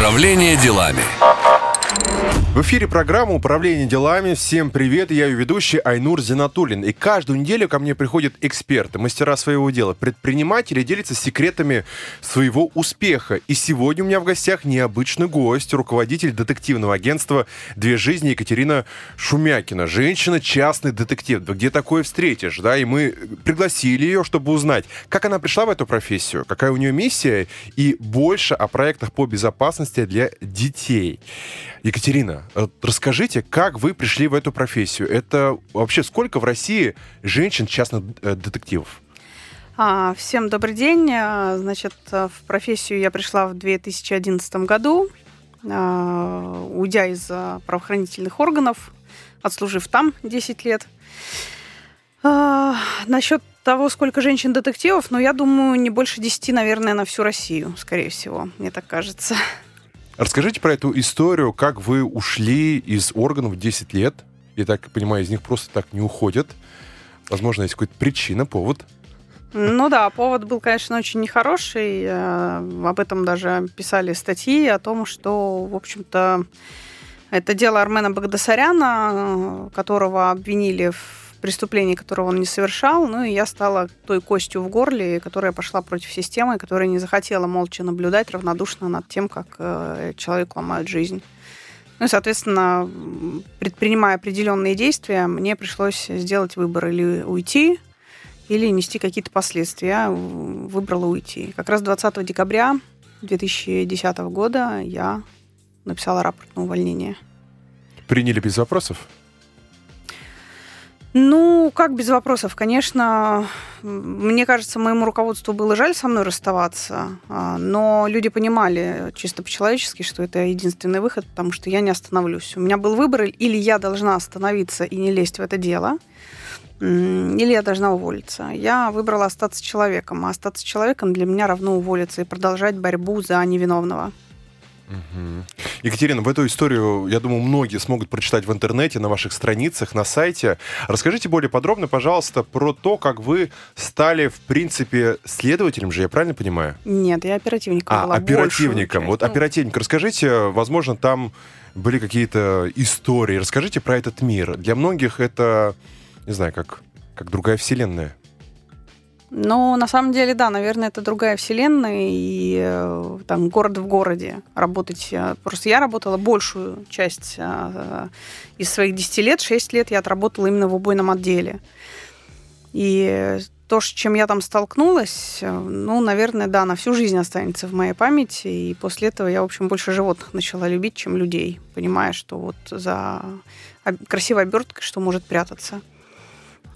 Управление делами. В эфире программа «Управление делами». Всем привет, я ее ведущий Айнур Зинатулин. И каждую неделю ко мне приходят эксперты, мастера своего дела, предприниматели делятся секретами своего успеха. И сегодня у меня в гостях необычный гость, руководитель детективного агентства «Две жизни» Екатерина Шумякина. Женщина, частный детектив. Где такое встретишь, да? И мы пригласили ее, чтобы узнать, как она пришла в эту профессию, какая у нее миссия и больше о проектах по безопасности для детей. Екатерина, э, расскажите, как вы пришли в эту профессию? Это вообще сколько в России женщин частных э, детективов? А, всем добрый день. А, значит, в профессию я пришла в 2011 году, уйдя из правоохранительных органов, отслужив там 10 лет. Насчет того, сколько женщин-детективов, ну, я думаю, не больше 10, наверное, на всю Россию, скорее всего, мне так кажется. Расскажите про эту историю, как вы ушли из органов 10 лет. Я так понимаю, из них просто так не уходят. Возможно, есть какая-то причина, повод. Ну да, повод был, конечно, очень нехороший. Э, об этом даже писали статьи, о том, что, в общем-то, это дело Армена Багдасаряна, э, которого обвинили в преступлений, которого он не совершал. Ну и я стала той костью в горле, которая пошла против системы, которая не захотела молча наблюдать равнодушно над тем, как э, человек ломает жизнь. Ну и, соответственно, предпринимая определенные действия, мне пришлось сделать выбор или уйти, или нести какие-то последствия. Я выбрала уйти. Как раз 20 декабря 2010 года я написала рапорт на увольнение. Приняли без вопросов? Ну, как без вопросов, конечно, мне кажется, моему руководству было жаль со мной расставаться, а, но люди понимали чисто по-человечески, что это единственный выход, потому что я не остановлюсь. У меня был выбор, или я должна остановиться и не лезть в это дело, или я должна уволиться. Я выбрала остаться человеком, а остаться человеком для меня равно уволиться и продолжать борьбу за невиновного. Угу. Екатерина, в эту историю, я думаю, многие смогут прочитать в интернете, на ваших страницах, на сайте. Расскажите более подробно, пожалуйста, про то, как вы стали, в принципе, следователем же, я правильно понимаю? Нет, я оперативником а, была. оперативником. Вот оперативник. Расскажите, возможно, там были какие-то истории. Расскажите про этот мир. Для многих это, не знаю, как, как другая вселенная. Но на самом деле, да, наверное, это другая вселенная, и э, там город в городе работать. Э, просто я работала большую часть э, из своих 10 лет, 6 лет я отработала именно в убойном отделе. И то, с чем я там столкнулась, ну, наверное, да, на всю жизнь останется в моей памяти. И после этого я, в общем, больше животных начала любить, чем людей, понимая, что вот за красивой оберткой что может прятаться.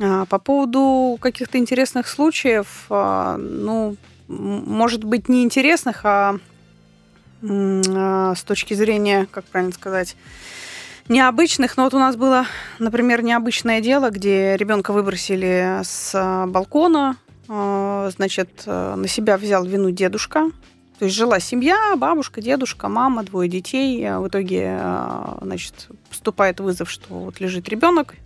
А, по поводу каких-то интересных случаев, а, ну, может быть, не интересных, а, а с точки зрения, как правильно сказать, необычных. Но вот у нас было, например, необычное дело, где ребенка выбросили с балкона, значит, на себя взял вину дедушка. То есть жила семья, бабушка, дедушка, мама, двое детей. В итоге, значит, поступает вызов, что вот лежит ребенок, Э,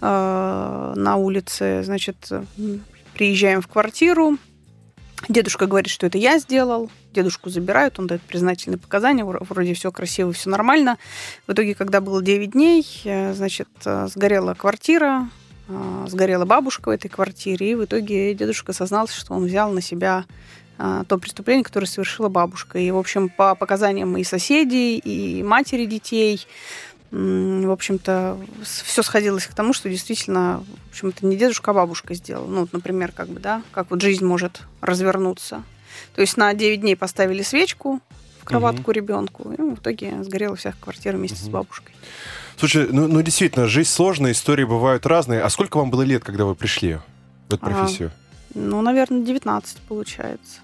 на улице, значит, приезжаем в квартиру, дедушка говорит, что это я сделал, дедушку забирают, он дает признательные показания, вроде все красиво, все нормально. В итоге, когда было 9 дней, э, значит, э, сгорела квартира, сгорела бабушка в этой квартире, и в итоге дедушка сознался, что он взял на себя то преступление, которое совершила бабушка. И, в общем, по показаниям и соседей, и матери детей, в общем-то, все сходилось к тому, что действительно, в общем-то, не дедушка, а бабушка сделала. Ну, вот, например, как бы, да, как вот жизнь может развернуться. То есть на 9 дней поставили свечку в кроватку угу. ребенку, и в итоге сгорела вся квартира вместе угу. с бабушкой. Слушай, ну, ну действительно, жизнь сложная, истории бывают разные. А сколько вам было лет, когда вы пришли в эту профессию? А, ну, наверное, 19 получается.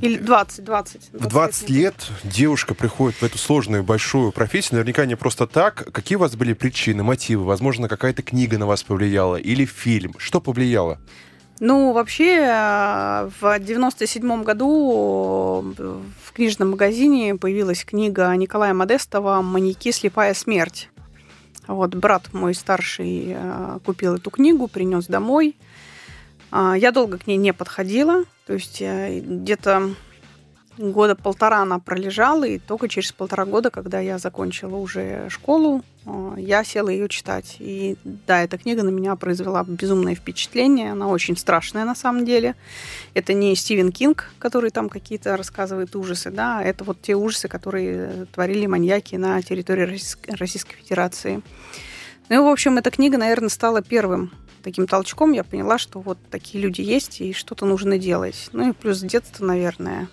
Или 20, 20. 20 в 20 лет девушка приходит в эту сложную, большую профессию, наверняка не просто так. Какие у вас были причины, мотивы? Возможно, какая-то книга на вас повлияла или фильм? Что повлияло? Ну, вообще, э, в 97 году в книжном магазине появилась книга Николая Модестова «Маньяки. Слепая смерть». Вот брат мой старший э, купил эту книгу, принес домой. А, я долго к ней не подходила, то есть э, где-то года полтора она пролежала, и только через полтора года, когда я закончила уже школу, э, я села ее читать. И да, эта книга на меня произвела безумное впечатление. Она очень страшная на самом деле. Это не Стивен Кинг, который там какие-то рассказывает ужасы, да, это вот те ужасы, которые творили маньяки на территории Российской Федерации. Ну, в общем, эта книга, наверное, стала первым таким толчком. Я поняла, что вот такие люди есть, и что-то нужно делать. Ну и плюс детство, наверное.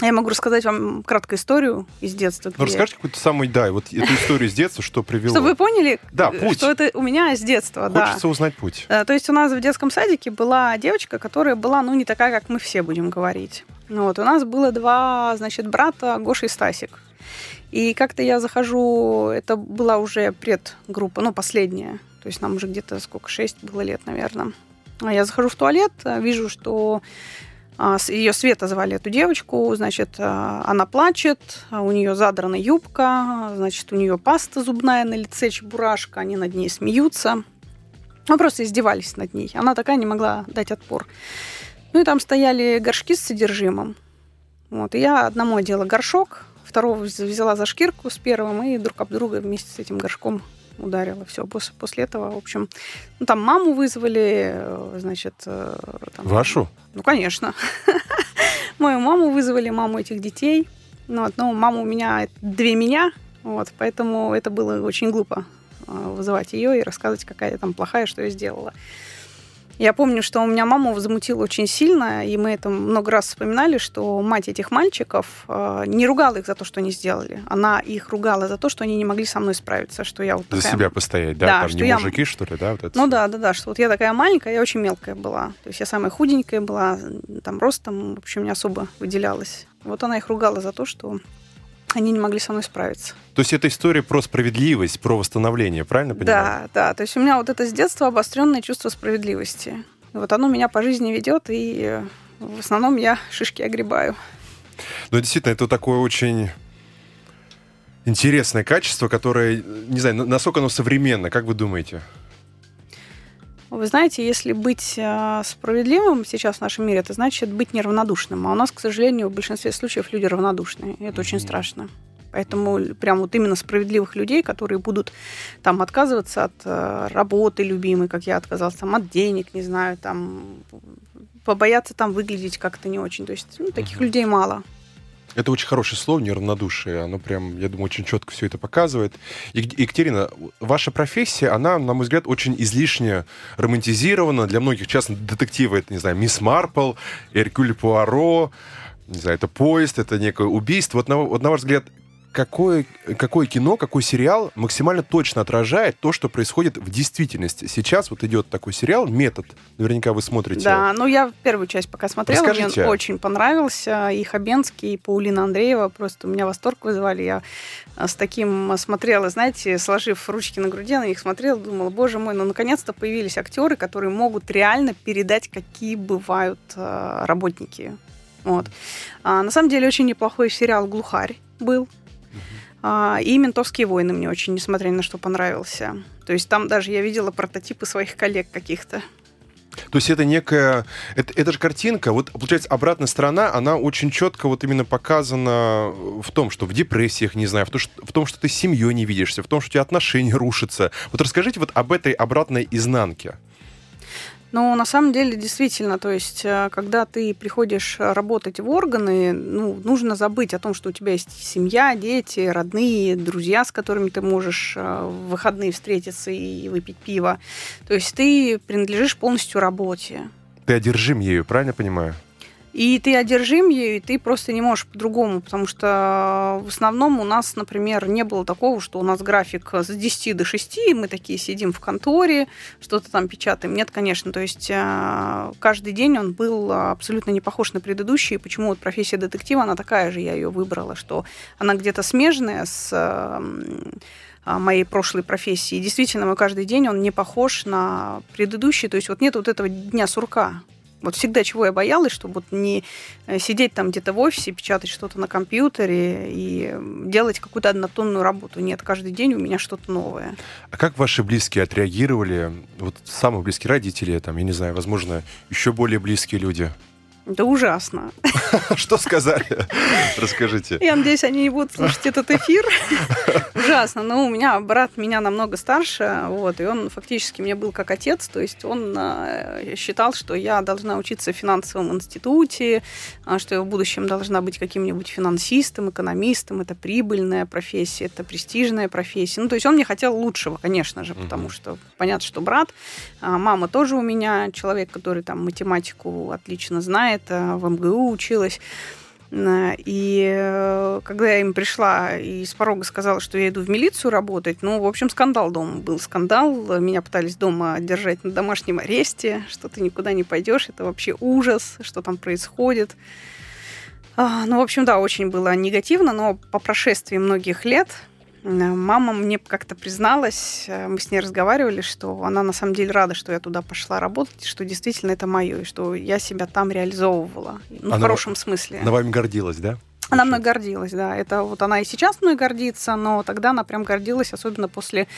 Я могу рассказать вам краткую историю из детства. Ну, расскажите какую-то самую, да, вот эту историю из детства, что привело. Чтобы вы поняли, да, путь. что это у меня с детства. Хочется да. узнать путь. Э, то есть у нас в детском садике была девочка, которая была, ну, не такая, как мы все будем говорить. Вот, у нас было два, значит, брата, Гоша и Стасик. И как-то я захожу, это была уже предгруппа, ну, последняя. То есть нам уже где-то сколько, шесть было лет, наверное. А я захожу в туалет, вижу, что а, Ее Света звали эту девочку, значит, а, она плачет, а у нее задрана юбка, значит, у нее паста зубная на лице, чебурашка, они над ней смеются. Ну, просто издевались над ней. Она такая не могла дать отпор. Ну и там стояли горшки с содержимым. Вот, и я одному одела горшок, второго взяла за шкирку с первым и друг об друга вместе с этим горшком ударила. Все, после, после этого, в общем, ну, там маму вызвали, э, значит... Э, там, Вашу? Ну, конечно. Мою маму вызвали, маму этих детей. Ну, вот, но мама у меня две меня, вот, поэтому это было очень глупо э, вызывать ее и рассказывать, какая я там плохая, что я сделала. Я помню, что у меня мама возмутила очень сильно, и мы это много раз вспоминали, что мать этих мальчиков э, не ругала их за то, что они сделали. Она их ругала за то, что они не могли со мной справиться, что я вот За такая... себя постоять, да? да Там что не я... мужики, что ли, да? Вот это ну да, да, да, что вот я такая маленькая, я очень мелкая была. То есть я самая худенькая была, там ростом, в общем, не особо выделялась. Вот она их ругала за то, что они не могли со мной справиться. То есть это история про справедливость, про восстановление, правильно понимаю? Да, да. То есть у меня вот это с детства обостренное чувство справедливости. Вот оно меня по жизни ведет, и э, в основном я шишки огребаю. Ну, действительно, это такое очень интересное качество, которое, не знаю, насколько оно современно, как вы думаете? Вы знаете, если быть э, справедливым сейчас в нашем мире, это значит быть неравнодушным. А у нас, к сожалению, в большинстве случаев люди равнодушные. И это очень страшно. Поэтому прям вот именно справедливых людей, которые будут там отказываться от э, работы любимой, как я отказалась, там от денег, не знаю, там побояться там выглядеть как-то не очень. То есть ну, таких mm-hmm. людей мало. Это очень хорошее слово, неравнодушие. Оно прям, я думаю, очень четко все это показывает. Екатерина, ваша профессия, она, на мой взгляд, очень излишне романтизирована. Для многих, часто детективы, это, не знаю, Мисс Марпл, Эркюль Пуаро, не знаю, это поезд, это некое убийство. Вот на, вот на ваш взгляд, какое, какое кино, какой сериал максимально точно отражает то, что происходит в действительности. Сейчас вот идет такой сериал «Метод». Наверняка вы смотрите. Да, ну я первую часть пока смотрела, Расскажите. мне он очень понравился. И Хабенский, и Паулина Андреева просто у меня восторг вызывали. Я с таким смотрела, знаете, сложив ручки на груди, на них смотрела, думала, боже мой, ну наконец-то появились актеры, которые могут реально передать, какие бывают э, работники. Вот. А, на самом деле очень неплохой сериал «Глухарь» был. А, и «Ментовские войны» мне очень, несмотря ни на что, понравился. То есть там даже я видела прототипы своих коллег каких-то. То есть это некая, это, это же картинка, вот получается обратная сторона, она очень четко вот именно показана в том, что в депрессиях, не знаю, в, том, что, в том, что ты с семьей не видишься, в том, что у тебя отношения рушатся. Вот расскажите вот об этой обратной изнанке. Ну, на самом деле, действительно, то есть, э, когда ты приходишь работать в органы, ну, нужно забыть о том, что у тебя есть семья, дети, родные, друзья, с которыми ты можешь э, в выходные встретиться и выпить пиво. То есть ты принадлежишь полностью работе. Ты одержим ею, правильно понимаю? И ты одержим ею, и ты просто не можешь по-другому, потому что в основном у нас, например, не было такого, что у нас график с 10 до 6, и мы такие сидим в конторе, что-то там печатаем. Нет, конечно, то есть э, каждый день он был абсолютно не похож на предыдущий, почему вот профессия детектива, она такая же, я ее выбрала, что она где-то смежная с э, моей прошлой профессии. И действительно, мой каждый день, он не похож на предыдущий. То есть вот нет вот этого дня сурка. Вот всегда чего я боялась, чтобы вот не э, сидеть там где-то в офисе, печатать что-то на компьютере и делать какую-то однотонную работу. Нет, каждый день у меня что-то новое. А как ваши близкие отреагировали? Вот самые близкие родители, там, я не знаю, возможно, еще более близкие люди? Да ужасно. Что сказали? Расскажите. Я надеюсь, они не будут слушать этот эфир. Ужасно. Но у меня брат меня намного старше, вот, и он фактически мне был как отец, то есть он э, считал, что я должна учиться в финансовом институте, а, что я в будущем должна быть каким-нибудь финансистом, экономистом, это прибыльная профессия, это престижная профессия. Ну, то есть он мне хотел лучшего, конечно же, потому что понятно, что брат, а мама тоже у меня человек, который там математику отлично знает, это в МГУ училась. Э, и э, когда я им пришла и с порога сказала, что я иду в милицию работать, ну, в общем, скандал дома был. Скандал. Меня пытались дома держать на домашнем аресте, что ты никуда не пойдешь. Это вообще ужас, что там происходит. А, ну, в общем, да, очень было негативно, но по прошествии многих лет Мама мне как-то призналась, э, мы с ней разговаривали, что она на самом деле рада, что я туда пошла работать, что действительно это мое, и что я себя там реализовывала. Ну, она, в хорошем смысле. Она вами гордилась, да? Она мной гордилась, да. Это вот она и сейчас мной гордится, но тогда она прям гордилась, особенно после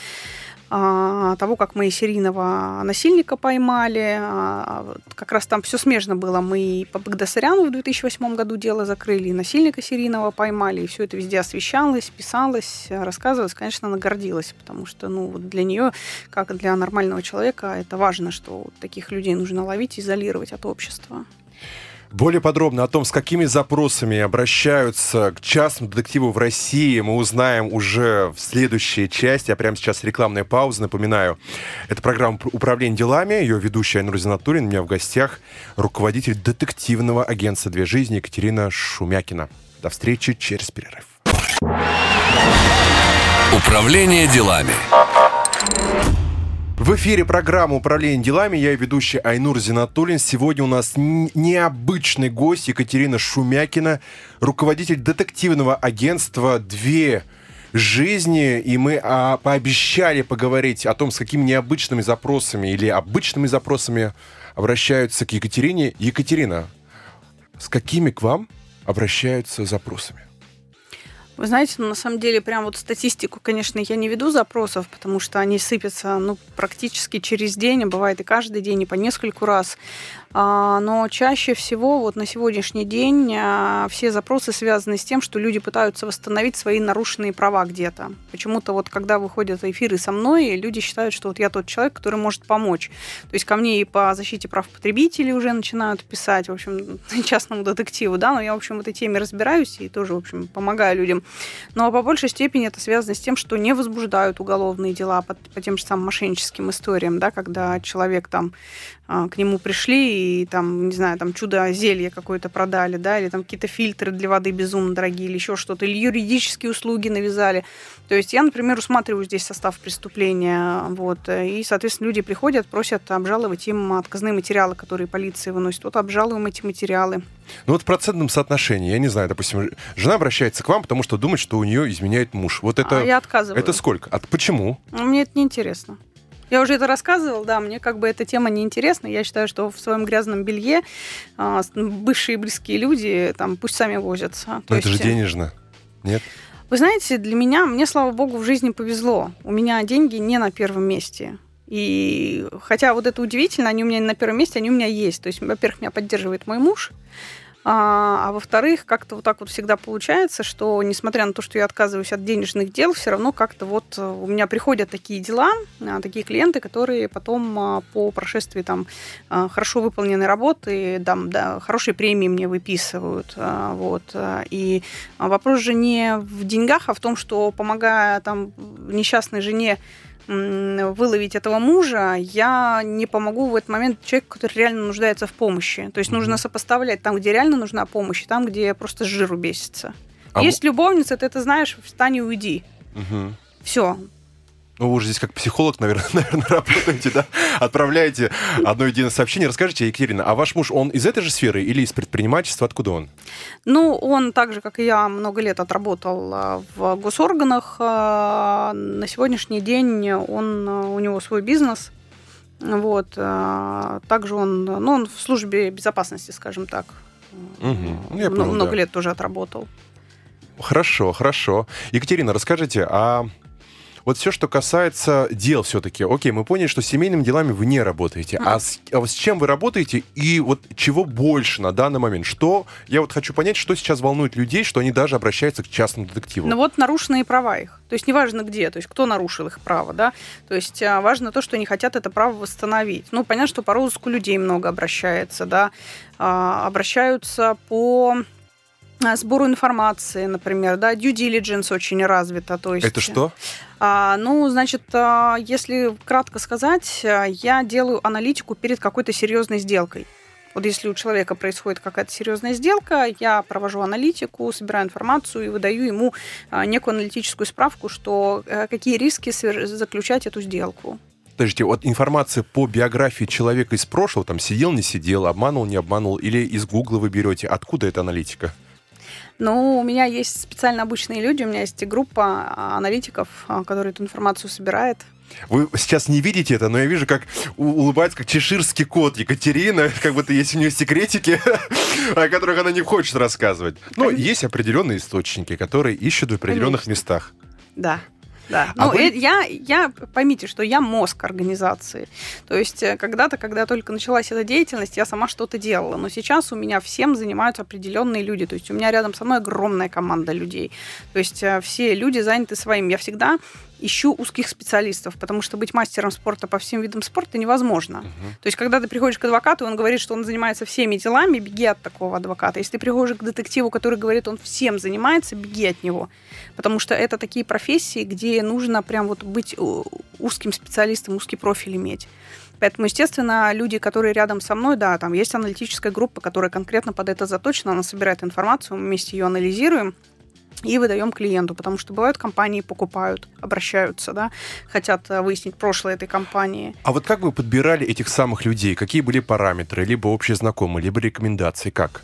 того, как мы серийного насильника поймали. А, как раз там все смежно было. Мы и по Багдасаряну в 2008 году дело закрыли, и насильника серийного поймали, и все это везде освещалось, писалось, рассказывалось. Конечно, она гордилась, потому что ну, для нее, как для нормального человека, это важно, что таких людей нужно ловить изолировать от общества. Более подробно о том, с какими запросами обращаются к частному детективу в России, мы узнаем уже в следующей части. А прямо сейчас рекламная пауза. Напоминаю, это программа «Управление делами». Ее ведущая Айнур Зинатуллин. У меня в гостях руководитель детективного агентства «Две жизни» Екатерина Шумякина. До встречи через перерыв. Управление делами. В эфире программа «Управление делами». Я ведущий Айнур Зинатуллин. Сегодня у нас необычный гость Екатерина Шумякина, руководитель детективного агентства «Две жизни». И мы а, пообещали поговорить о том, с какими необычными запросами или обычными запросами обращаются к Екатерине. Екатерина, с какими к вам обращаются запросами? Вы знаете, ну, на самом деле, прям вот статистику, конечно, я не веду запросов, потому что они сыпятся, ну, практически через день, а бывает и каждый день, и по нескольку раз. А, но чаще всего вот на сегодняшний день а, все запросы связаны с тем, что люди пытаются восстановить свои нарушенные права где-то. Почему-то вот когда выходят эфиры со мной, люди считают, что вот я тот человек, который может помочь. То есть ко мне и по защите прав потребителей уже начинают писать, в общем, частному детективу, да, но я, в общем, в этой теме разбираюсь и тоже, в общем, помогаю людям. Но по большей степени это связано с тем, что не возбуждают уголовные дела по, тем же самым мошенническим историям, да, когда человек там а, к нему пришли и там, не знаю, там чудо-зелье какое-то продали, да, или там какие-то фильтры для воды безумно дорогие, или еще что-то, или юридические услуги навязали. То есть я, например, усматриваю здесь состав преступления, вот, и, соответственно, люди приходят, просят обжаловать им отказные материалы, которые полиция выносит. Вот обжалуем эти материалы. Ну вот в процентном соотношении, я не знаю, допустим, жена обращается к вам, потому что думает, что у нее изменяет муж. Вот это... А я отказываю. Это сколько? От почему? Мне это неинтересно. Я уже это рассказывал, да, мне как бы эта тема неинтересна. Я считаю, что в своем грязном белье а, бывшие близкие люди там пусть сами возятся. Но это есть... же денежно, нет? Вы знаете, для меня, мне, слава богу, в жизни повезло. У меня деньги не на первом месте. И хотя вот это удивительно, они у меня не на первом месте, они у меня есть. То есть, во-первых, меня поддерживает мой муж, а, а во-вторых, как-то вот так вот всегда получается, что несмотря на то, что я отказываюсь от денежных дел, все равно как-то вот э, у меня приходят такие дела, а, такие клиенты, которые потом а, по прошествии там а, хорошо выполненной работы, там, да, хорошие премии мне выписывают. Вот. И вопрос же не в деньгах, а в том, что помогая там несчастной жене выловить этого мужа, я не помогу в этот момент человеку, который реально нуждается в помощи. То есть нужно сопоставлять там, где реально нужна помощь, и там, где просто жиру бесится. А Есть любовница, ты это знаешь, встань и уйди. Угу. Все. Ну, вы же здесь как психолог, наверное, наверное работаете, да? Отправляете одно единое сообщение. Расскажите, Екатерина, а ваш муж, он из этой же сферы или из предпринимательства? Откуда он? Ну, он так же, как и я, много лет отработал а, в госорганах. А, на сегодняшний день он, а, у него свой бизнес. Вот. Также он, ну, он в службе безопасности, скажем так. Угу. Я понял, много да. лет тоже отработал. Хорошо, хорошо. Екатерина, расскажите, а вот все, что касается дел все-таки. Окей, мы поняли, что семейными делами вы не работаете. А с, а с чем вы работаете и вот чего больше на данный момент? Что, я вот хочу понять, что сейчас волнует людей, что они даже обращаются к частному детективу. Ну вот нарушенные права их. То есть неважно где, то есть кто нарушил их право, да. То есть а, важно то, что они хотят это право восстановить. Ну, понятно, что по розыску людей много обращается, да. А, обращаются по сбору информации, например, да, due diligence очень развита. То есть, Это что? А, ну, значит, а, если кратко сказать, а, я делаю аналитику перед какой-то серьезной сделкой. Вот если у человека происходит какая-то серьезная сделка, я провожу аналитику, собираю информацию и выдаю ему а, некую аналитическую справку, что а, какие риски заключать эту сделку. Подождите, вот информация по биографии человека из прошлого, там сидел, не сидел, обманул, не обманул, или из Гугла вы берете, откуда эта аналитика? Ну, у меня есть специально обычные люди, у меня есть и группа а, аналитиков, а, которые эту информацию собирает. Вы сейчас не видите это, но я вижу, как улыбается, как чеширский кот Екатерина, как будто есть у нее секретики, о которых она не хочет рассказывать. Но Конечно. есть определенные источники, которые ищут в определенных Конечно. местах. Да. Да. А ну, вы- я, я, поймите, что я мозг организации. То есть э, когда-то, когда только началась эта деятельность, я сама что-то делала. Но сейчас у меня всем занимаются определенные люди. То есть у меня рядом со мной огромная команда людей. То есть э, все люди заняты своим. Я всегда ищу узких специалистов, потому что быть мастером спорта по всем видам спорта невозможно. То есть, когда ты приходишь к адвокату, он говорит, что он занимается всеми делами, беги от такого адвоката. Если ты приходишь к детективу, который говорит, он всем занимается, беги от него. Потому что это такие профессии, где нужно прям вот быть э, узким специалистом, узкий профиль иметь. Поэтому, естественно, люди, которые рядом со мной, да, там есть аналитическая группа, которая конкретно под это заточена, она собирает информацию, мы вместе ее анализируем и выдаем клиенту, потому что бывают компании покупают, обращаются, да, хотят э, выяснить прошлое этой компании. А вот как вы подбирали этих самых людей? Какие были параметры? Либо общие знакомые, либо рекомендации? Как?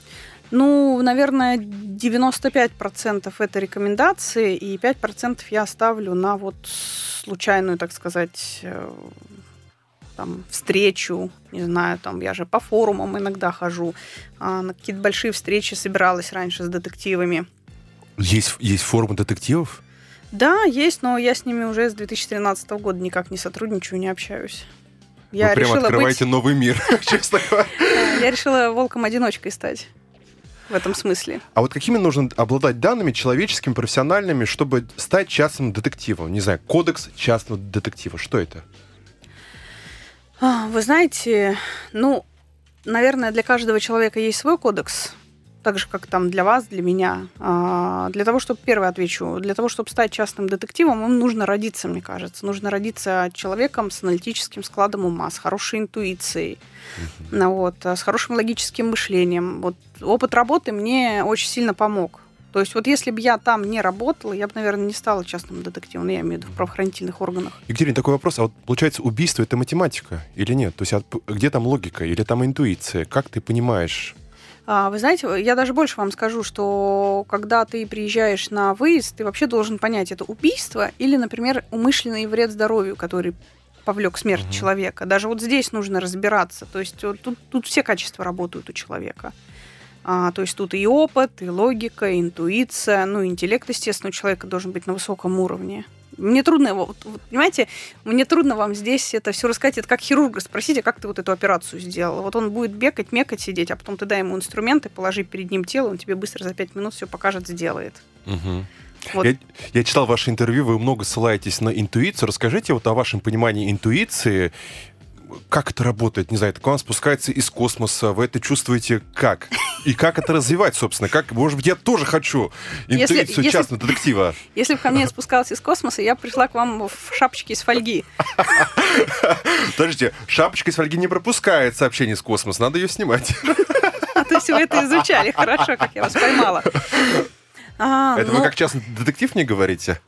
Ну, наверное, 95% это рекомендации, и 5% я ставлю на вот случайную, так сказать, э, там, встречу, не знаю, там, я же по форумам иногда хожу, а, на какие-то большие встречи собиралась раньше с детективами. Есть, есть форумы детективов? Да, есть, но я с ними уже с 2013 года никак не сотрудничаю, не общаюсь. Я вы прям решила открываете быть, новый мир, честно говоря. я решила волком-одиночкой стать в этом смысле. А вот какими нужно обладать данными человеческими, профессиональными, чтобы стать частным детективом? Не знаю, кодекс частного детектива. Что это? А, Вы знаете, ну, наверное, для каждого человека есть свой кодекс, так же, как там для вас, для меня. А, Для того, чтобы, первое отвечу, для того, чтобы стать частным детективом, им нужно родиться, мне кажется. Нужно родиться человеком с аналитическим складом ума, с хорошей интуицией, ну, вот, а, с хорошим логическим мышлением. Вот, опыт работы мне очень сильно помог. То есть вот если бы я там не работала, я бы, наверное, не стала частным детективом, я имею в виду в правоохранительных органах. Екатерина, такой вопрос. А вот получается, убийство это математика или нет? То есть от- где там логика или там интуиция? Как ты понимаешь? А, Вы знаете, я даже больше вам скажу, что когда ты приезжаешь на выезд, ты вообще должен понять, это убийство или, например, умышленный вред здоровью, который повлек смерть Мгм. человека. Даже вот здесь нужно разбираться. То есть вот тут, тут все качества работают у человека. А, то есть тут и опыт, и логика, и интуиция, ну, интеллект, естественно, у человека должен быть на высоком уровне. Мне трудно его, вот, вот, понимаете, мне трудно вам здесь это все рассказать. Это как хирурга спросите, как ты вот эту операцию сделал. Вот он будет бегать, мекать, сидеть, а потом ты дай ему инструменты, положи перед ним тело, он тебе быстро за пять минут все покажет, сделает. Вот. Я, я читал ваше интервью, вы много ссылаетесь на интуицию. Расскажите вот о вашем понимании интуиции. Как это работает? Не знаю, это к вам спускается из космоса, вы это чувствуете как? И как это развивать, собственно? Как, может быть, я тоже хочу Если- интуицию если- частного детектива. Если бы ко мне спускался из космоса, я пришла к вам в шапочке из фольги. Подождите, шапочка из фольги не пропускает сообщение из космоса, надо ее снимать. То есть вы это изучали хорошо, как я вас поймала. А, Это ну, вы как частный детектив мне говорите?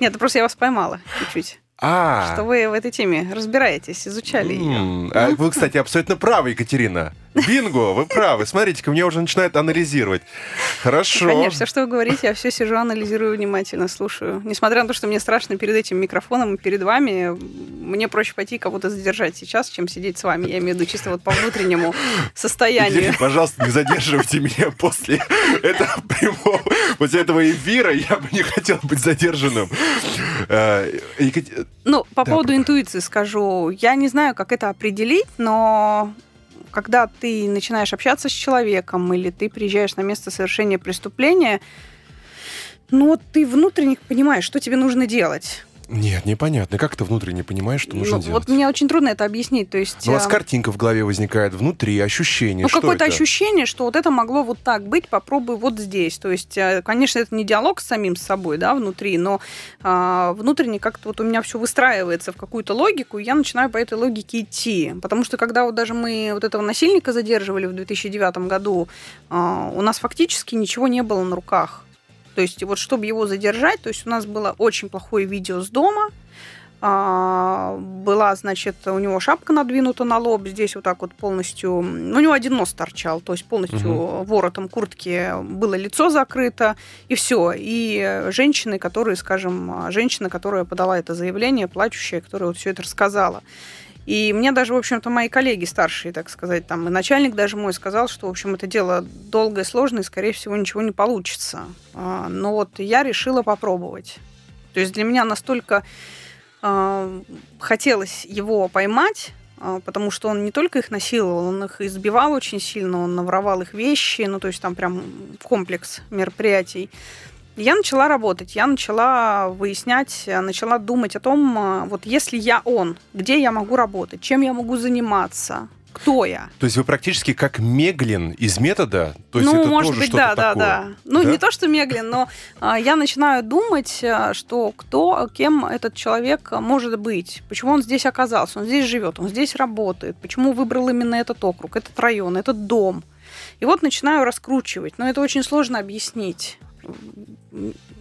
Нет, просто я вас поймала чуть-чуть. А, Что вы в этой теме разбираетесь, изучали ее. а вы, кстати, абсолютно правы, Екатерина. Бинго, вы правы. Смотрите-ка, меня уже начинает анализировать. Хорошо. Конечно, все, что вы говорите, я все сижу, анализирую внимательно, слушаю. Несмотря на то, что мне страшно перед этим микрофоном и перед вами, мне проще пойти кого-то задержать сейчас, чем сидеть с вами. Я имею в виду чисто вот по внутреннему состоянию. Извините, пожалуйста, не задерживайте меня после этого прямого, после этого эфира. Я бы не хотел быть задержанным. Э, ну, по поводу интуиции скажу. Я не знаю, как это определить, но когда ты начинаешь общаться с человеком или ты приезжаешь на место совершения преступления, ну, ты внутренне понимаешь, что тебе нужно делать. Нет, непонятно. Как ты внутренне понимаешь, что нужно ну, делать? Вот мне очень трудно это объяснить. То есть, у вас а... картинка в голове возникает внутри, ощущение. Ну, какое-то ощущение, что вот это могло вот так быть, попробуй вот здесь. То есть, э, конечно, это не диалог с самим собой, да, внутри, но а, внутренне как-то вот у меня все выстраивается в какую-то логику, и я начинаю по этой логике идти. Потому что когда вот даже мы вот этого насильника задерживали в 2009 году, а, у нас фактически ничего не было на руках. То есть вот чтобы его задержать, то есть у нас было очень плохое видео с дома, а, была, значит, у него шапка надвинута на лоб, здесь вот так вот полностью, ну, у него один нос торчал, то есть полностью угу. воротом куртки было лицо закрыто, и все. И женщины, которые, скажем, женщина, которая подала это заявление, плачущая, которая вот все это рассказала. И мне даже, в общем-то, мои коллеги старшие, так сказать, там, и начальник даже мой сказал, что, в общем, это дело долгое, сложное, и, скорее всего, ничего не получится. А, но вот я решила попробовать. То есть для меня настолько э, хотелось его поймать, э, потому что он не только их насиловал, он их избивал очень сильно, он наворовал их вещи, ну, то есть там прям комплекс мероприятий. Я начала работать, я начала выяснять, начала думать о том, а, вот если я он, где я могу работать, чем я могу заниматься, кто я. То есть вы практически как Меглин из метода? То есть ну, это может тоже быть, да, да, такое, да. Ну, да? не то, что Меглин, но а, я начинаю думать, а, что кто, кем этот человек может быть, почему он здесь оказался, он здесь живет, он здесь работает, почему выбрал именно этот округ, этот район, этот дом. И вот начинаю раскручивать, но это очень сложно объяснить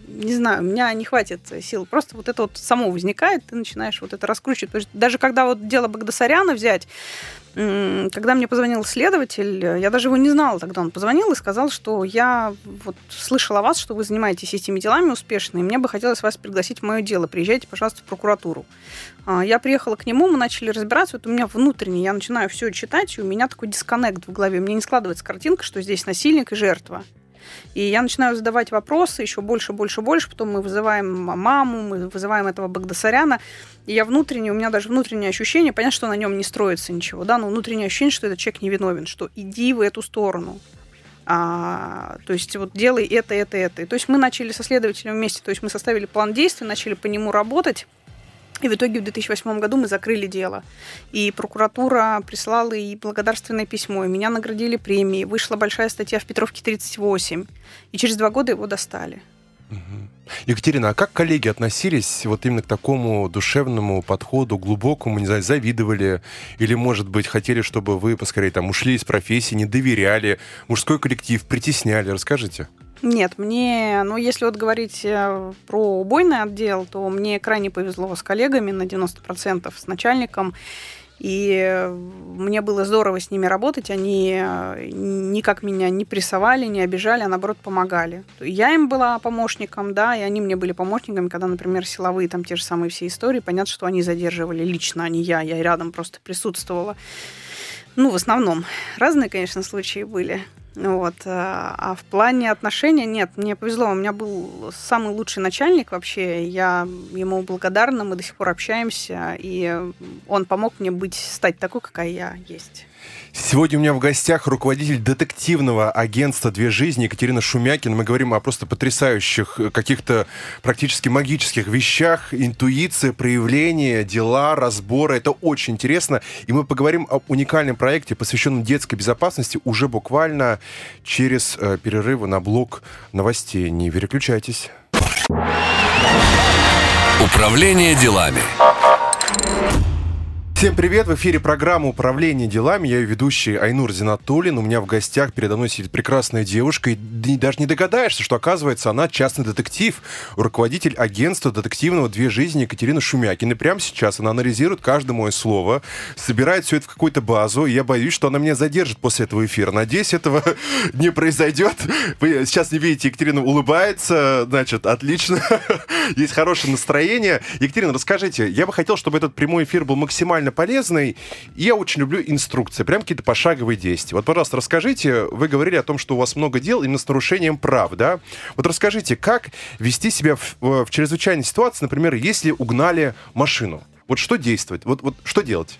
не знаю, у меня не хватит сил. Просто вот это вот само возникает, ты начинаешь вот это раскручивать. Даже когда вот дело Багдасаряна взять, когда мне позвонил следователь, я даже его не знала тогда, он позвонил и сказал, что я вот слышала о вас, что вы занимаетесь этими делами успешно, и мне бы хотелось вас пригласить в мое дело. Приезжайте, пожалуйста, в прокуратуру. А, я приехала к нему, мы начали разбираться, вот у меня внутренне, я начинаю все читать, и у меня такой дисконнект в голове. Мне не складывается картинка, что здесь насильник и жертва. И я начинаю задавать вопросы еще больше, больше, больше. Потом мы вызываем маму, мы вызываем этого Багдасаряна. И я внутренне, у меня даже внутреннее ощущение, понятно, что на нем не строится ничего, да, но внутреннее ощущение, что этот человек невиновен, что иди в эту сторону. А, то есть вот делай это, это, это. И, то есть мы начали со следователем вместе, то есть мы составили план действий, начали по нему работать. И в итоге в 2008 году мы закрыли дело. И прокуратура прислала и благодарственное письмо, и меня наградили премией. Вышла большая статья в Петровке 38. И через два года его достали. Екатерина, а как коллеги относились вот именно к такому душевному подходу, глубокому, не знаю, завидовали или, может быть, хотели, чтобы вы поскорее там ушли из профессии, не доверяли, мужской коллектив притесняли? Расскажите. Нет, мне, ну, если вот говорить э, про убойный отдел, то мне крайне повезло с коллегами на 90%, с начальником. И мне было здорово с ними работать. Они э, никак меня не прессовали, не обижали, а наоборот помогали. Я им была помощником, да, и они мне были помощниками, когда, например, силовые там те же самые все истории. Понятно, что они задерживали лично, а не я. Я рядом просто присутствовала. Ну, в основном. Разные, конечно, случаи были. Вот. Э, а в плане отношений нет, мне повезло. У меня был самый лучший начальник вообще. Я ему благодарна, мы до сих пор общаемся, и он помог мне быть, стать такой, какая я есть. Сегодня у меня в гостях руководитель детективного агентства «Две жизни» Екатерина Шумякина. Мы говорим о просто потрясающих, э, каких-то практически магических вещах. Интуиция, проявление, дела, разборы. Это очень интересно. И мы поговорим об уникальном проекте, посвященном детской безопасности, уже буквально через э, перерывы на блок новостей. Не переключайтесь. Управление делами. Всем привет! В эфире программа «Управление делами». Я ее ведущий Айнур Зинатулин. У меня в гостях передо мной сидит прекрасная девушка. И даже не догадаешься, что, оказывается, она частный детектив, руководитель агентства детективного «Две жизни» Екатерина Шумякина. И прямо сейчас она анализирует каждое мое слово, собирает все это в какую-то базу. И я боюсь, что она меня задержит после этого эфира. Надеюсь, этого не произойдет. Вы сейчас не видите, Екатерина улыбается. Значит, отлично. Есть хорошее настроение. Екатерина, расскажите, я бы хотел, чтобы этот прямой эфир был максимально максимально полезной. И я очень люблю инструкции, прям какие-то пошаговые действия. Вот, пожалуйста, расскажите, вы говорили о том, что у вас много дел именно с нарушением прав, да? Вот расскажите, как вести себя в, в чрезвычайной ситуации, например, если угнали машину? Вот что действовать? Вот, вот что делать?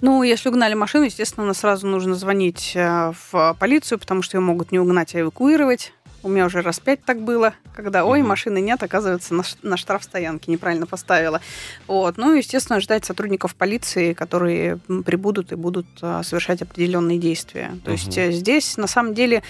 Ну, если угнали машину, естественно, сразу нужно звонить э, в полицию, потому что ее могут не угнать, а эвакуировать. У меня уже раз пять так было, когда, ой, машины нет, оказывается, на, на штрафстоянке неправильно поставила. Вот. Ну, естественно, ждать сотрудников полиции, которые прибудут и будут а, совершать определенные действия. То угу. есть э, здесь, на самом деле,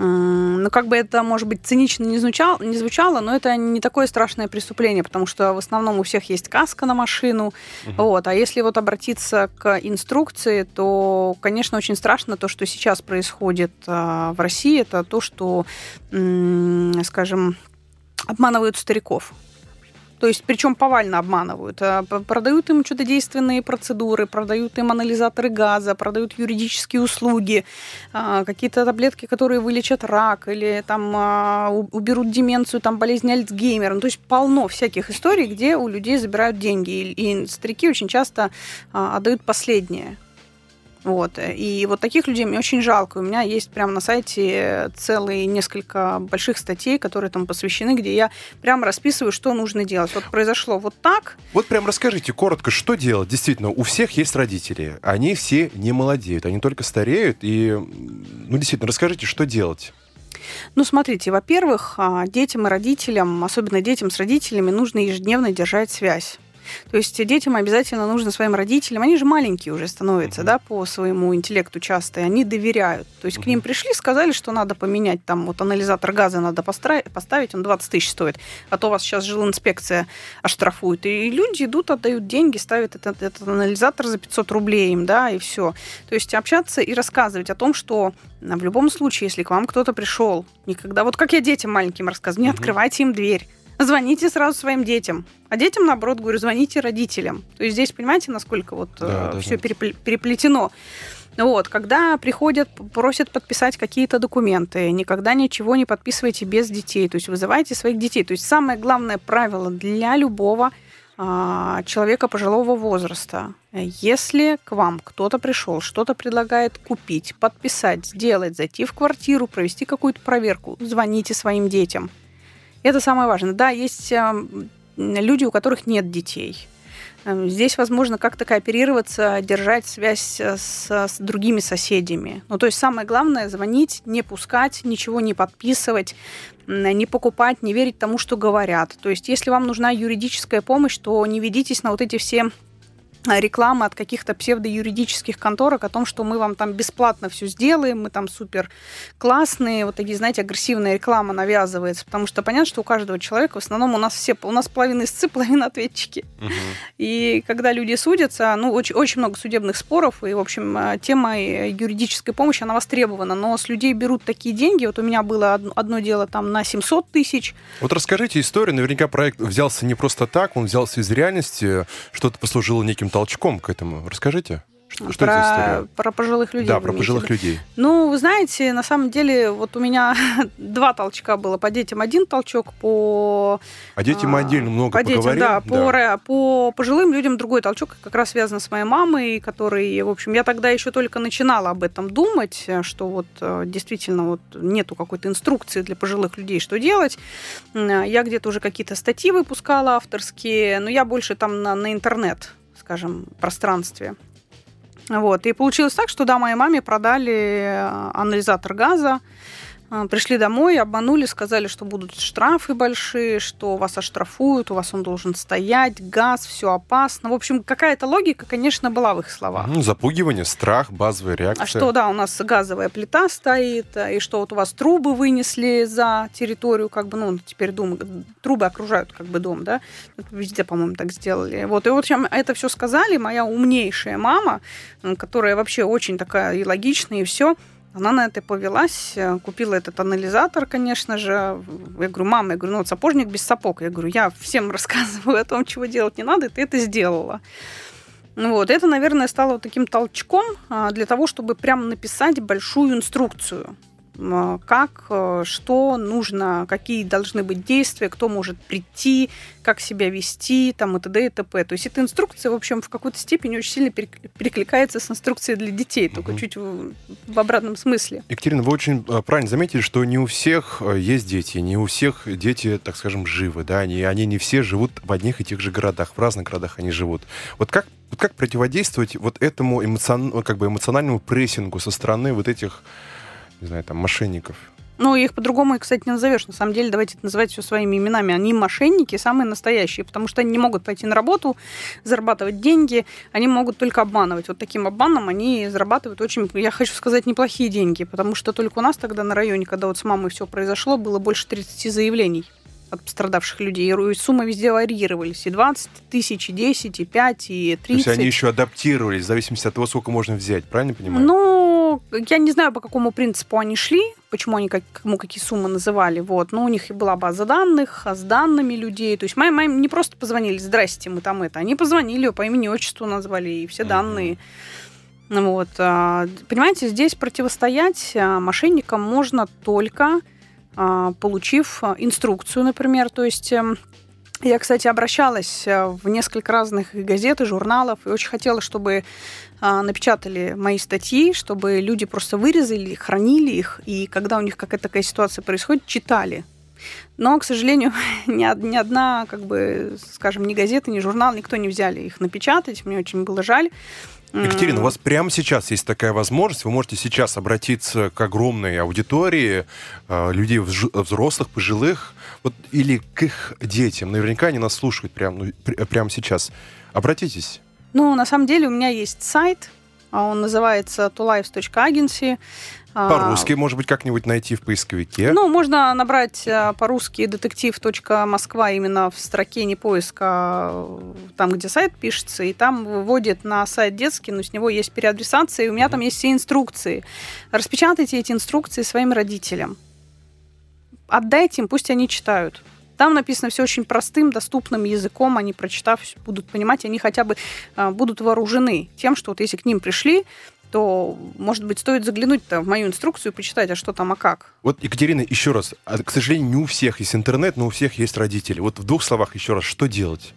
ну, как бы это, может быть, цинично не звучало, не звучало, но это не такое страшное преступление, потому что в основном у всех есть каска на машину. Угу. Вот. А если вот обратиться к инструкции, то, конечно, очень страшно то, что сейчас происходит а, в России, это то, что, скажем, обманывают стариков. То есть, причем повально обманывают. Э, продают им чудодейственные процедуры, продают им анализаторы газа, продают юридические услуги, э, какие-то таблетки, которые вылечат рак или там э, уберут деменцию, там болезнь Альцгеймера. Ну, то есть полно всяких историй, где у людей забирают деньги. И старики очень часто отдают последнее. Вот. И вот таких людей мне очень жалко. У меня есть прямо на сайте целые несколько больших статей, которые там посвящены, где я прямо расписываю, что нужно делать. Вот произошло вот так. Вот прям расскажите коротко, что делать. Действительно, у всех есть родители. Они все не молодеют, они только стареют. И, ну, действительно, расскажите, что делать. Ну, смотрите, во-первых, а, детям и родителям, особенно детям с родителями, нужно ежедневно держать связь. То есть детям обязательно нужно своим родителям, они же маленькие уже становятся, uh-huh. да, по своему интеллекту часто, и они доверяют. То есть uh-huh. к ним пришли, сказали, что надо поменять, там, вот анализатор газа надо поставить, он 20 тысяч стоит, а то вас сейчас жилинспекция оштрафует. И люди идут, отдают деньги, ставят этот, этот анализатор за 500 рублей им, да, и все. То есть общаться и рассказывать о том, что в любом случае, если к вам кто-то пришел, никогда, вот как я детям маленьким рассказываю, не uh-huh. открывайте им дверь звоните сразу своим детям. А детям, наоборот, говорю, звоните родителям. То есть здесь, понимаете, насколько вот да, э, все да. переплетено. Вот, когда приходят, просят подписать какие-то документы, никогда ничего не подписывайте без детей, то есть вызывайте своих детей. То есть самое главное правило для любого а, человека пожилого возраста. Если к вам кто-то пришел, что-то предлагает купить, подписать, сделать, зайти в квартиру, провести какую-то проверку, звоните своим детям. Это самое важное. Да, есть эм, люди, у которых нет детей. Эм, здесь возможно как-то кооперироваться, держать связь э, с, с другими соседями. Ну, то есть самое главное звонить, не пускать, ничего не подписывать, не покупать, не верить тому, что говорят. То есть если вам нужна юридическая помощь, то не ведитесь на вот эти все рекламы от каких-то псевдоюридических конторок о том, что мы вам там бесплатно все сделаем, мы там супер классные, вот такие, знаете, агрессивная реклама навязывается, потому что понятно, что у каждого человека в основном у нас все, у нас половина истцы, половина ответчики. Угу. И когда люди судятся, ну, очень, очень много судебных споров, и, в общем, э, тема юридической помощи, она востребована, но с людей берут такие деньги, вот у меня было одно, одно дело там на 700 тысяч. Вот расскажите историю, наверняка проект взялся не просто так, он взялся из реальности, что-то послужило неким толчком к этому? Расскажите. Что, что про, это история? Про пожилых людей. Да, про пожилых людей. Ну, вы знаете, на самом деле, вот у меня два толчка было. По детям один толчок, по... А детям а, отдельно много по поговорим. Детям, да, по, да. по пожилым людям другой толчок, как раз связан с моей мамой, который, в общем, я тогда еще только начинала об этом думать, что вот э, действительно вот нету какой-то инструкции для пожилых людей, что делать. Я где-то уже какие-то статьи выпускала авторские, но я больше там на, на интернет скажем, пространстве. Вот. И получилось так, что да, моей маме продали э, анализатор газа, Пришли домой, обманули, сказали, что будут штрафы большие, что вас оштрафуют, у вас он должен стоять, газ, все опасно. В общем, какая-то логика, конечно, была в их словах. Ну, запугивание, страх, базовая реакция. А что, да, у нас газовая плита стоит, а, и что вот у вас трубы вынесли за территорию, как бы, ну, теперь дом, трубы окружают как бы дом, да, везде, по-моему, так сделали. Вот, и вот чем это все сказали, моя умнейшая мама, которая вообще очень такая и логичная, и все, она на это повелась, купила этот анализатор, конечно же. Я говорю, мама, я говорю, ну вот сапожник без сапог. Я говорю, я всем рассказываю о том, чего делать не надо, и ты это сделала. Ну Вот, это, наверное, стало таким толчком а, для того, чтобы прям написать большую инструкцию как, э, что нужно, какие должны быть действия, кто может прийти, как себя вести, там, и т.д. и т.п. То есть эта инструкция, в общем, в какой-то степени очень сильно перек- перекликается с инструкцией для детей, только Мгм. чуть в, в обратном смысле. Екатерина, вы очень э, правильно заметили, что не у всех э, есть дети, не у всех дети, так скажем, живы, да, они, они не все живут в одних и тех же городах, в разных городах они живут. Вот как, вот как противодействовать вот этому эмоцион- как бы эмоциональному прессингу со стороны вот этих, не знаю, там, мошенников? Ну, их по-другому, кстати, не назовешь. На самом деле, давайте это называть все своими именами. Они мошенники, самые настоящие, потому что они не могут пойти на работу, зарабатывать деньги, они могут только обманывать. Вот таким обманом они зарабатывают очень, я хочу сказать, неплохие деньги, потому что только у нас тогда на районе, когда вот с мамой все произошло, было больше 30 заявлений от пострадавших людей. И суммы везде варьировались. И 20 тысяч, и 10, и 5, и 30. То есть они еще адаптировались в зависимости от того, сколько можно взять, правильно понимаю? Ну, я не знаю, по какому принципу они шли, почему они как, кому какие суммы называли. Вот. Но у них и была база данных а с данными людей. То есть моим, моим не просто позвонили, здрасте, мы там это. Они позвонили, по имени, отчеству назвали, и все данные. Вот. а, Понимаете, здесь противостоять а, мошенникам можно только получив а, инструкцию, например. То есть эм, я, кстати, обращалась э, в несколько разных газет и журналов, и очень хотела, чтобы а, напечатали мои статьи, чтобы люди просто вырезали, хранили их, и когда у них какая-то такая ситуация происходит, читали. Но, к сожалению, ни, ни одна, как бы, скажем, ни газета, ни журнал, никто не взяли их напечатать. Мне очень было жаль. Екатерина, у вас прямо сейчас есть такая возможность. Вы можете сейчас обратиться к огромной аудитории э, людей взрослых, пожилых, вот, или к их детям. Наверняка они нас слушают прямо, ну, пр- прямо сейчас. Обратитесь. Ну, на самом деле у меня есть сайт, а он называется tolives.agency. А, По-русски, может быть, как-нибудь найти в поисковике. Ну, можно набрать а, по-русски детектив.москва именно в строке не поиска, там, где сайт пишется, и там выводит на сайт детский, но с него есть переадресация, и у меня там есть все инструкции. Распечатайте эти инструкции своим родителям. Отдайте им, пусть они читают. Там написано все очень простым, доступным языком. Они, прочитав, будут понимать, они хотя бы а, будут вооружены тем, что вот если к ним пришли, то, может быть, стоит заглянуть в мою инструкцию и почитать, а что там, а как. Вот, Екатерина, еще раз. А, К сожалению, не у всех есть интернет, но у всех есть родители. Вот в двух словах еще раз, что делать?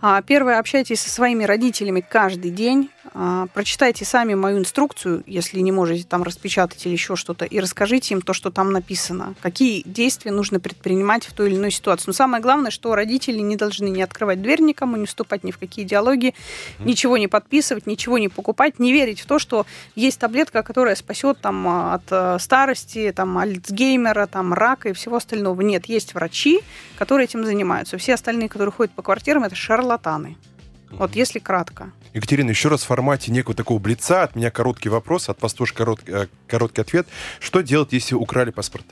А, Первое, общайтесь со своими родителями каждый день. А, Прочитайте сами мою инструкцию, если не можете там распечатать или еще что-то, и расскажите им то, что там написано. Какие действия нужно предпринимать в той или иной ситуации. Но самое главное, что родители не должны не открывать дверь никому, не вступать ни в какие диалоги, ничего не подписывать, ничего не покупать, не верить в то, что есть таблетка, которая спасет там а, от э, старости, там, альцгеймера, там, рака и всего остального. Нет, есть врачи, которые этим занимаются. Все остальные, которые ходят по квартирам, это шарлатаны. Вот если кратко. Екатерина, еще раз в формате некого такого блица. От меня короткий вопрос, от тоже короткий, э, короткий ответ. Что делать, если украли паспорт?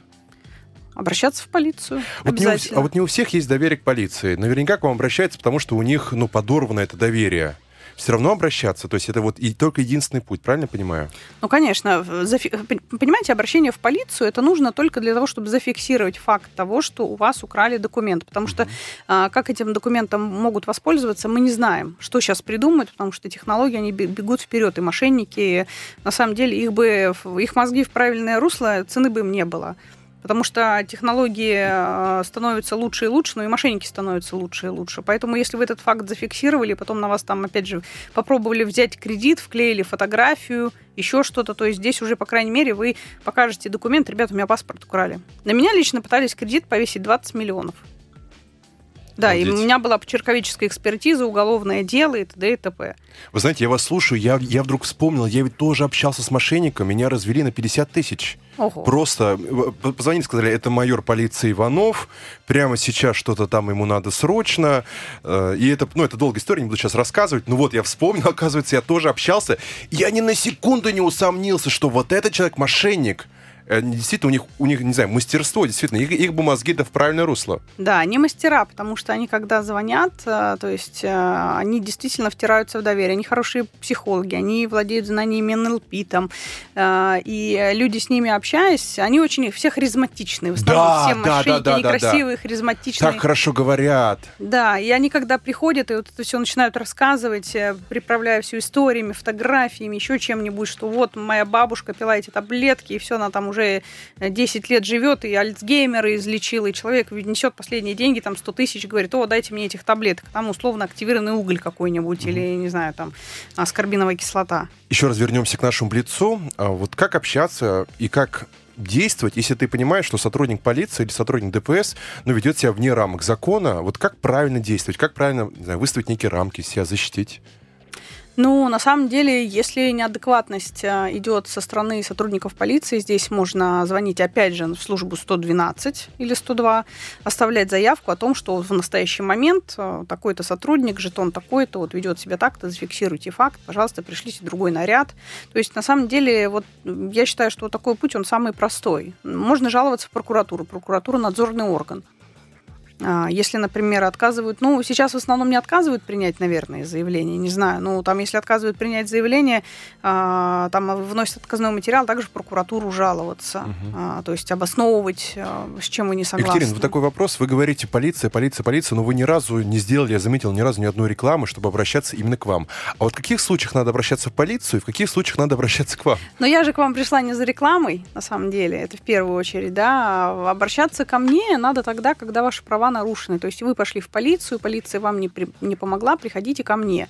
Обращаться в полицию. Вот не у а вот не у всех есть доверие к полиции. Наверняка к вам обращаются, потому что у них ну, подорвано это доверие. Все равно обращаться, то есть это вот и только единственный путь, правильно понимаю? Ну, конечно, зафи- пон- понимаете, обращение в полицию это нужно только для того, чтобы зафиксировать факт того, что у вас украли документ. Потому что а, как этим документом могут воспользоваться, мы не знаем, что сейчас придумают, потому что технологии, они бе- бегут вперед, и мошенники, на самом деле, их бы, их мозги в правильное русло, цены бы им не было. Потому что технологии э, становятся лучше и лучше, но и мошенники становятся лучше и лучше. Поэтому если вы этот факт зафиксировали, потом на вас там, опять же, попробовали взять кредит, вклеили фотографию, еще что-то, то есть здесь уже, по крайней мере, вы покажете документ, ребята, у меня паспорт украли. На меня лично пытались кредит повесить 20 миллионов. Да, и Обалдеть. у меня была почерковическая экспертиза, уголовное дело и т.д. и т.п. Вы знаете, я вас слушаю, я, я вдруг вспомнил, я ведь тоже общался с мошенником, меня развели на 50 тысяч. Ого. Просто э, позвонили, сказали, это майор полиции Иванов, прямо сейчас что-то там ему надо срочно. Э, И это, ну, это долгая история, не буду сейчас рассказывать. Ну вот, я вспомнил, оказывается, я тоже общался. Я ни на секунду не усомнился, что вот этот человек мошенник. Э, Действительно, у них, у них, не знаю, мастерство, действительно, их, их бы мозги да в правильное русло. Да, они мастера, потому что они, когда звонят, э, то есть э, они действительно втираются в доверие. Они хорошие психологи, они владеют знаниями НЛП там. И люди с ними общаясь, они очень все харизматичные. В основном Да, все да, да, мошенники, да, они да, да. красивые, харизматичные. Так хорошо говорят. Да, и они когда приходят и вот это все начинают рассказывать, приправляя все историями, фотографиями, еще чем-нибудь, что вот моя бабушка пила эти таблетки, и все, она там уже 10 лет живет, и Альцгеймера излечила, и человек несет последние деньги, там 100 тысяч, говорит, о, дайте мне этих таблеток, там условно активированный уголь какой-нибудь, или, не знаю, там аскорбиновая кислота. Еще раз вернемся к нашему блицу. А Вот как общаться и как действовать, если ты понимаешь, что сотрудник полиции или сотрудник ДПС ну, ведет себя вне рамок закона, вот как правильно действовать, как правильно знаю, выставить некие рамки, себя защитить? Ну, на самом деле, если неадекватность э, идет со стороны сотрудников полиции, здесь можно звонить опять же в службу 112 или 102, оставлять заявку о том, что в настоящий момент э, такой-то сотрудник, жетон такой-то, вот ведет себя так-то, зафиксируйте факт, пожалуйста, пришлите другой наряд. То есть, на самом деле, вот я считаю, что такой путь, он самый простой. Можно жаловаться в прокуратуру. Прокуратура – надзорный орган. А, Если, например, отказывают, ну, сейчас в основном не отказывают принять, наверное, заявление, не знаю. Ну, там, если отказывают принять заявление, а, там вносят отказной материал, также в прокуратуру жаловаться. А, То есть обосновывать, с чем вы не согласны. Екатерина, вот такой вопрос. Вы говорите полиция, полиция, полиция, но вы ни разу не сделали, я заметил, ни разу ни одной рекламы, чтобы обращаться именно к вам. А вот в каких случаях надо обращаться в полицию, и в каких случаях надо обращаться к вам? Но я же к вам пришла не за рекламой, на самом деле, это в первую очередь, да. Обращаться ко мне надо тогда, когда ваши права нарушены. То есть вы пошли в полицию, полиция вам не, при- не помогла, приходите ко мне.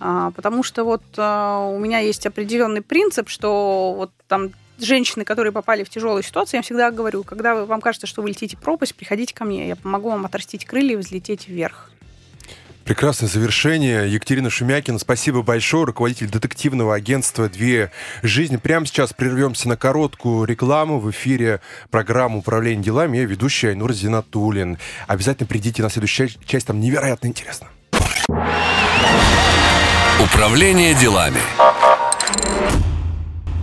А, потому что вот а, у меня есть определенный принцип, что вот там женщины, которые попали в тяжелую ситуацию, я всегда говорю, когда вам кажется, что вы летите в пропасть, приходите ко мне, я помогу вам отрастить крылья и взлететь вверх. Прекрасное завершение. Екатерина Шумякина, спасибо большое, руководитель детективного агентства «Две жизни». Прямо сейчас прервемся на короткую рекламу в эфире программы «Управление делами». Я ведущий Айнур Зинатулин. Обязательно придите на следующую часть, там невероятно интересно. Управление делами.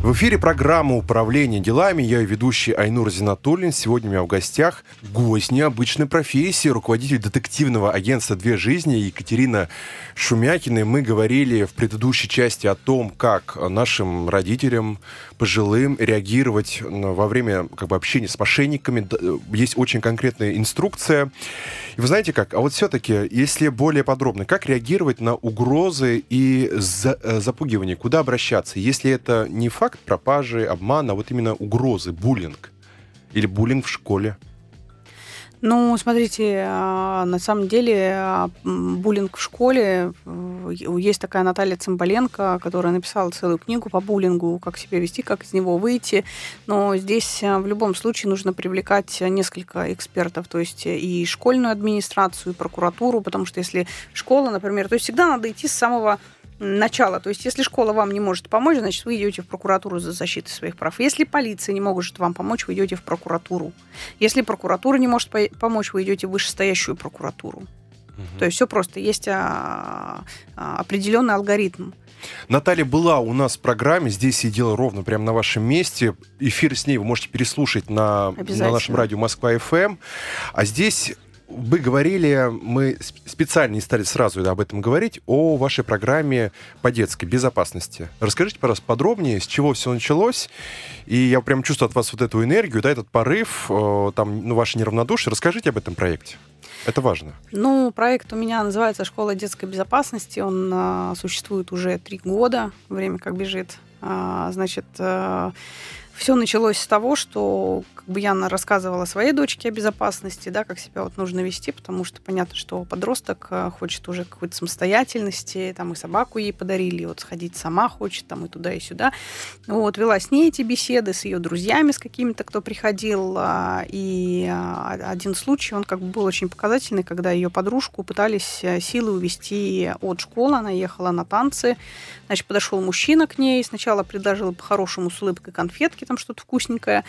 В эфире программа «Управление делами». Я ее ведущий Айнур Зинатуллин. Сегодня у меня в гостях гость необычной профессии, руководитель детективного агентства «Две жизни» Екатерина Шумякина. Мы говорили в предыдущей части о том, как нашим родителям, пожилым реагировать во время как бы, общения с мошенниками. Есть очень конкретная инструкция. И вы знаете как? А вот все-таки, если более подробно, как реагировать на угрозы и за- э, запугивание? Куда обращаться? Если это не факт пропажи, обмана, вот именно угрозы, буллинг. Или буллинг в школе. Ну, смотрите, а, на самом деле а, буллинг в школе, э, есть такая Наталья Цымбаленко, которая написала целую книгу по буллингу, как себя вести, как из него выйти. Но здесь а, в любом случае нужно привлекать несколько экспертов, то есть и школьную администрацию, и прокуратуру, потому что если школа, например, то есть всегда надо идти с самого начала. То есть, если школа вам не может помочь, значит, вы идете в прокуратуру за защитой своих прав. Если полиция не может вам помочь, вы идете в прокуратуру. Если прокуратура не может по- помочь, вы идете в вышестоящую прокуратуру. То есть все просто. Есть а, а, определенный алгоритм. Наталья была у нас в программе, здесь сидела ровно прямо на вашем месте. Эфир с ней вы можете переслушать на, на нашем радио Москва ФМ. А здесь вы говорили, мы сп- специально не стали сразу об этом говорить, о вашей программе по детской безопасности. Расскажите, пожалуйста, подробнее, с чего все началось. И я прям чувствую от вас вот эту энергию, да, этот порыв, э, там, ну, ваше неравнодушие. Расскажите об этом проекте. Это важно. Ну, проект у меня называется «Школа детской безопасности». Он а, существует уже три года, время как бежит. А, значит, а, все началось с того, что как бы я рассказывала своей дочке о безопасности, да, как себя вот нужно вести, потому что понятно, что подросток э, хочет уже какой-то самостоятельности, там и собаку ей подарили, и вот сходить сама хочет, там и туда, и сюда. Вот, вела с ней эти беседы, с ее друзьями, с какими-то, кто приходил, а, и а, один случай, он как бы был очень показательный, когда ее подружку пытались э, силы увести от школы, она ехала на танцы, значит, подошел мужчина к ней, сначала предложил по-хорошему с улыбкой конфетки, там что-то вкусненькое,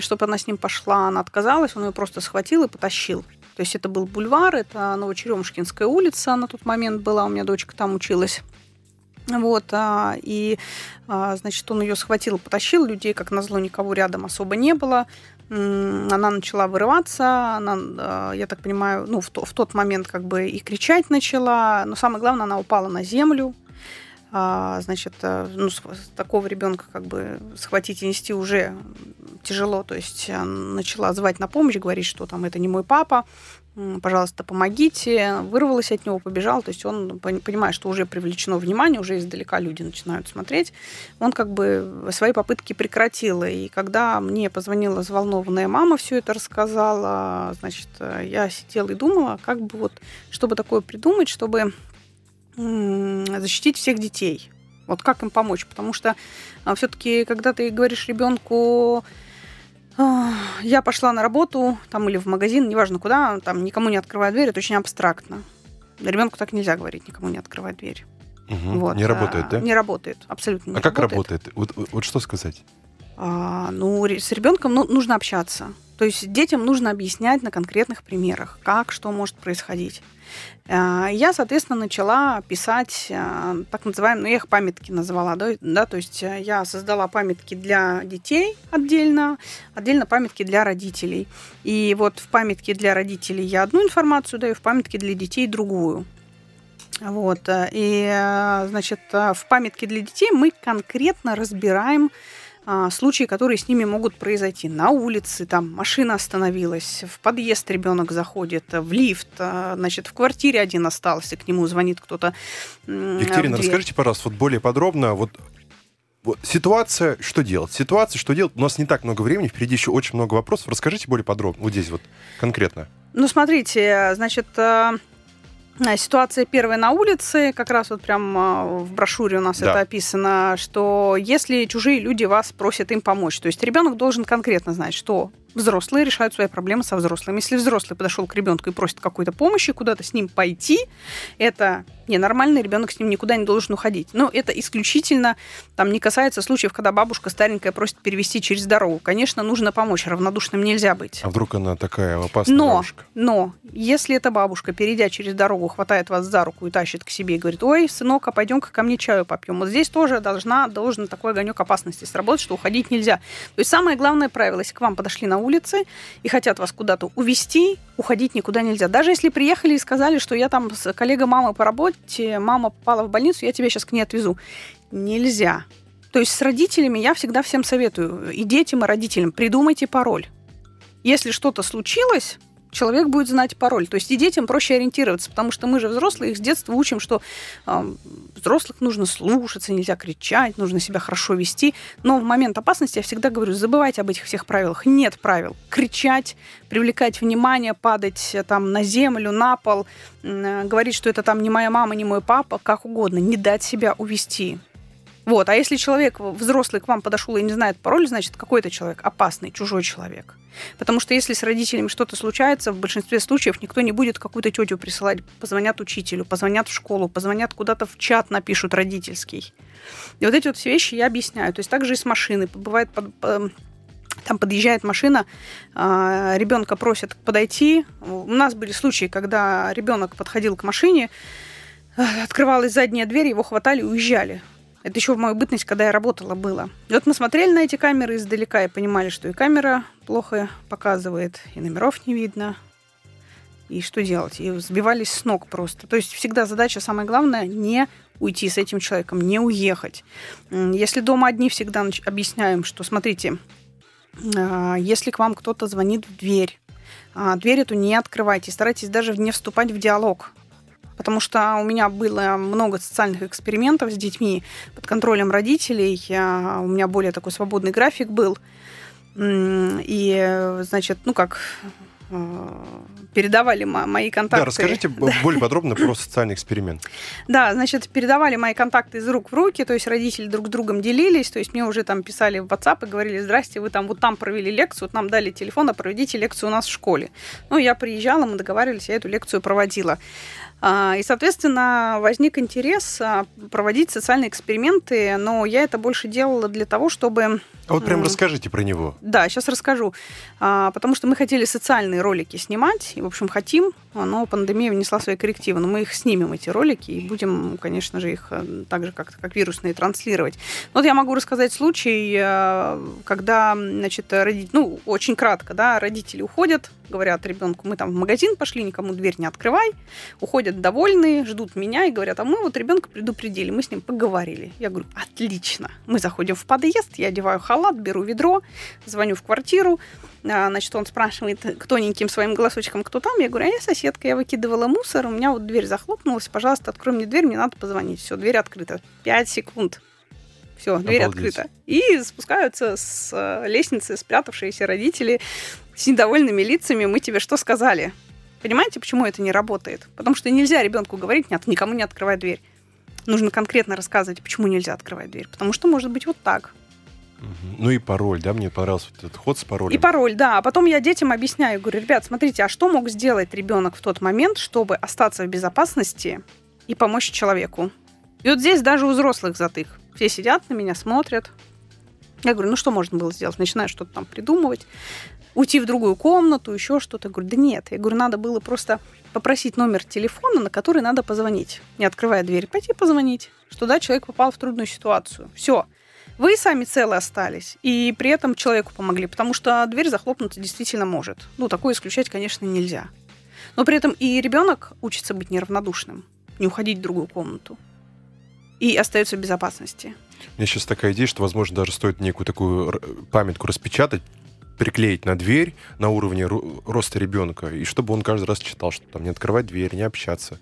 чтобы она с ним пошла, она отказалась, он ее просто схватил и потащил. То есть это был бульвар, это Новочеремушкинская улица на тот момент была, у меня дочка там училась. Вот, а, и, а, значит, он ее схватил, потащил, людей, как назло, никого рядом особо не было. Она начала вырываться, она, а, я так понимаю, ну, в, то, в тот момент как бы и кричать начала, но самое главное, она упала на землю, значит, э, ну, такого ребенка как бы схватить и нести уже тяжело. То есть начала звать на помощь, говорить, что там это не мой папа, пожалуйста, помогите. Вырвалась от него, побежал. То есть он, понимая, что уже привлечено внимание, уже издалека люди начинают смотреть, он как бы свои попытки прекратил. И когда мне позвонила взволнованная мама, все это рассказала, значит, э, я сидела и думала, как бы вот, чтобы такое придумать, чтобы защитить всех детей. Вот как им помочь? Потому что а, все-таки, когда ты говоришь ребенку, а, я пошла на работу, там или в магазин, неважно куда, там никому не открывая дверь, это очень абстрактно. Ребенку так нельзя говорить, никому не открывай дверь. Угу. Вот. Не работает, да? Не работает, абсолютно не А как работает? Вот, вот что сказать? А, ну, с ребенком ну, нужно общаться. То есть детям нужно объяснять на конкретных примерах, как, что может происходить. А, я, соответственно, начала писать а, так называемые, ну, я их памятки назвала, да, то есть э, я создала памятки для детей отдельно, отдельно памятки для родителей. И вот в памятке для родителей я одну информацию даю, в памятке для детей другую. Вот, э, и, э, значит, в памятке для детей мы конкретно разбираем а, случаи, которые с ними могут произойти. На улице там машина остановилась, в подъезд ребенок заходит, в лифт, а, значит, в квартире один остался, к нему звонит кто-то. Екатерина, расскажите, пожалуйста, вот более подробно, вот вот, ситуация, что делать? Ситуация, что делать? У нас не так много времени, впереди еще очень много вопросов. Расскажите более подробно, вот здесь вот конкретно. Ну, смотрите, значит, а, ситуация первая на улице, как раз вот прям а, в брошюре у нас да. это описано, что если чужие люди вас просят им помочь, то есть ребенок должен конкретно знать, что взрослые решают свои проблемы со взрослыми. Если взрослый подошел к ребенку и просит какой-то помощи, куда-то с ним пойти, это ненормальный, ребенок с ним никуда не должен уходить. Но это исключительно там не касается случаев, когда бабушка старенькая просит перевести через дорогу. Конечно, нужно помочь, равнодушным нельзя быть. А вдруг она такая опасная но, бабушка? Но, если эта бабушка, перейдя через дорогу, хватает вас за руку и тащит к себе и говорит, ой, сынок, а пойдем-ка ко мне чаю попьем. Вот здесь тоже должна, должен такой огонек опасности сработать, что уходить нельзя. То есть самое главное правило, если к вам подошли на улице и хотят вас куда-то увезти, уходить никуда нельзя. Даже если приехали и сказали, что я там с коллегой мамы по работе, мама попала в больницу, я тебя сейчас к ней отвезу. Нельзя. То есть с родителями я всегда всем советую, и детям, и родителям, придумайте пароль. Если что-то случилось, человек будет знать пароль. То есть и детям проще ориентироваться, потому что мы же взрослые, их с детства учим, что э, взрослых нужно слушаться, нельзя кричать, нужно себя хорошо вести. Но в момент опасности я всегда говорю, забывайте об этих всех правилах. Нет правил. Кричать, привлекать внимание, падать э, там на землю, на пол, э, говорить, что это там не моя мама, не мой папа, как угодно, не дать себя увести. Вот. А если человек взрослый к вам подошел и не знает пароль, значит, какой-то человек опасный, чужой человек. Потому что если с родителями что-то случается, в большинстве случаев никто не будет какую-то тетю присылать. Позвонят учителю, позвонят в школу, позвонят куда-то в чат, напишут родительский. И вот эти вот все вещи я объясняю. То есть также и с машиной. Бывает, там подъезжает машина, а, ребенка просят подойти. У нас были случаи, когда ребенок подходил к машине, открывалась задняя дверь, его хватали и уезжали. Это еще в мою бытность, когда я работала, было. И вот мы смотрели на эти камеры издалека и понимали, что и камера плохо показывает, и номеров не видно. И что делать? И сбивались с ног просто. То есть всегда задача, самое главное, не уйти с этим человеком, не уехать. Если дома одни, всегда объясняем, что, смотрите, а, если к вам кто-то звонит в дверь, а, дверь эту не открывайте, старайтесь даже не вступать в диалог. Потому что у меня было много социальных экспериментов с детьми под контролем родителей. Я, у меня более такой свободный график был. И, значит, ну как, э, передавали мои контакты. Да, расскажите более подробно про социальный эксперимент. Да, значит, передавали мои контакты из рук в руки, то есть родители друг с другом делились, то есть мне уже там писали в WhatsApp и говорили, здрасте, вы там вот там провели лекцию, вот нам дали телефон, а проведите лекцию у нас в школе. Ну, я приезжала, мы договаривались, я эту лекцию проводила. А, и, соответственно, возник интерес а, проводить социальные эксперименты, но я это больше делала для того, чтобы... А вот прям расскажите про него. Да, сейчас расскажу. А, потому что мы хотели социальные ролики снимать, и, в общем, хотим, но пандемия внесла свои коррективы. Но мы их снимем, эти ролики, и будем, конечно же, их э, так же, как, как вирусные, транслировать. Вот я могу рассказать случай, э, когда, значит, родители, ну, очень кратко, да, родители уходят, говорят ребенку, мы там в магазин пошли, никому дверь не открывай. Уходят довольные, ждут меня и говорят, а мы вот ребенка предупредили, мы с ним поговорили. Я говорю, отлично. Мы заходим в подъезд, я одеваю халат, беру ведро, звоню в квартиру, а, значит, он спрашивает тоненьким своим голосочком, кто там. Я говорю, а я соседка, я выкидывала мусор, у меня вот дверь захлопнулась, пожалуйста, открой мне дверь, мне надо позвонить. Все, дверь открыта. Пять секунд. Все, дверь Обалдеть. открыта. И спускаются с э, лестницы спрятавшиеся родители с недовольными лицами. Мы тебе что сказали? Понимаете, почему это не работает? Потому что нельзя ребенку говорить, нет, никому не открывай дверь. Нужно конкретно рассказывать, почему нельзя открывать дверь. Потому что может быть вот так. Ну и пароль, да, мне понравился вот этот ход с паролем. И пароль, да. А потом я детям объясняю, говорю, ребят, смотрите, а что мог сделать ребенок в тот момент, чтобы остаться в безопасности и помочь человеку? И вот здесь даже у взрослых затык. Все сидят на меня, смотрят. Я говорю, ну что можно было сделать? Начинаю что-то там придумывать. Уйти в другую комнату, еще что-то. Я говорю, да нет. Я говорю, надо было просто попросить номер телефона, на который надо позвонить. Не открывая дверь, пойти позвонить. Что да, человек попал в трудную ситуацию. Все. Вы сами целы остались, и при этом человеку помогли, потому что дверь захлопнуться действительно может. Ну, такое исключать, конечно, нельзя. Но при этом и ребенок учится быть неравнодушным, не уходить в другую комнату. И остается в безопасности. У меня сейчас такая идея, что, возможно, даже стоит некую такую памятку распечатать, приклеить на дверь на уровне роста ребенка, и чтобы он каждый раз читал, что там не открывать дверь, не общаться.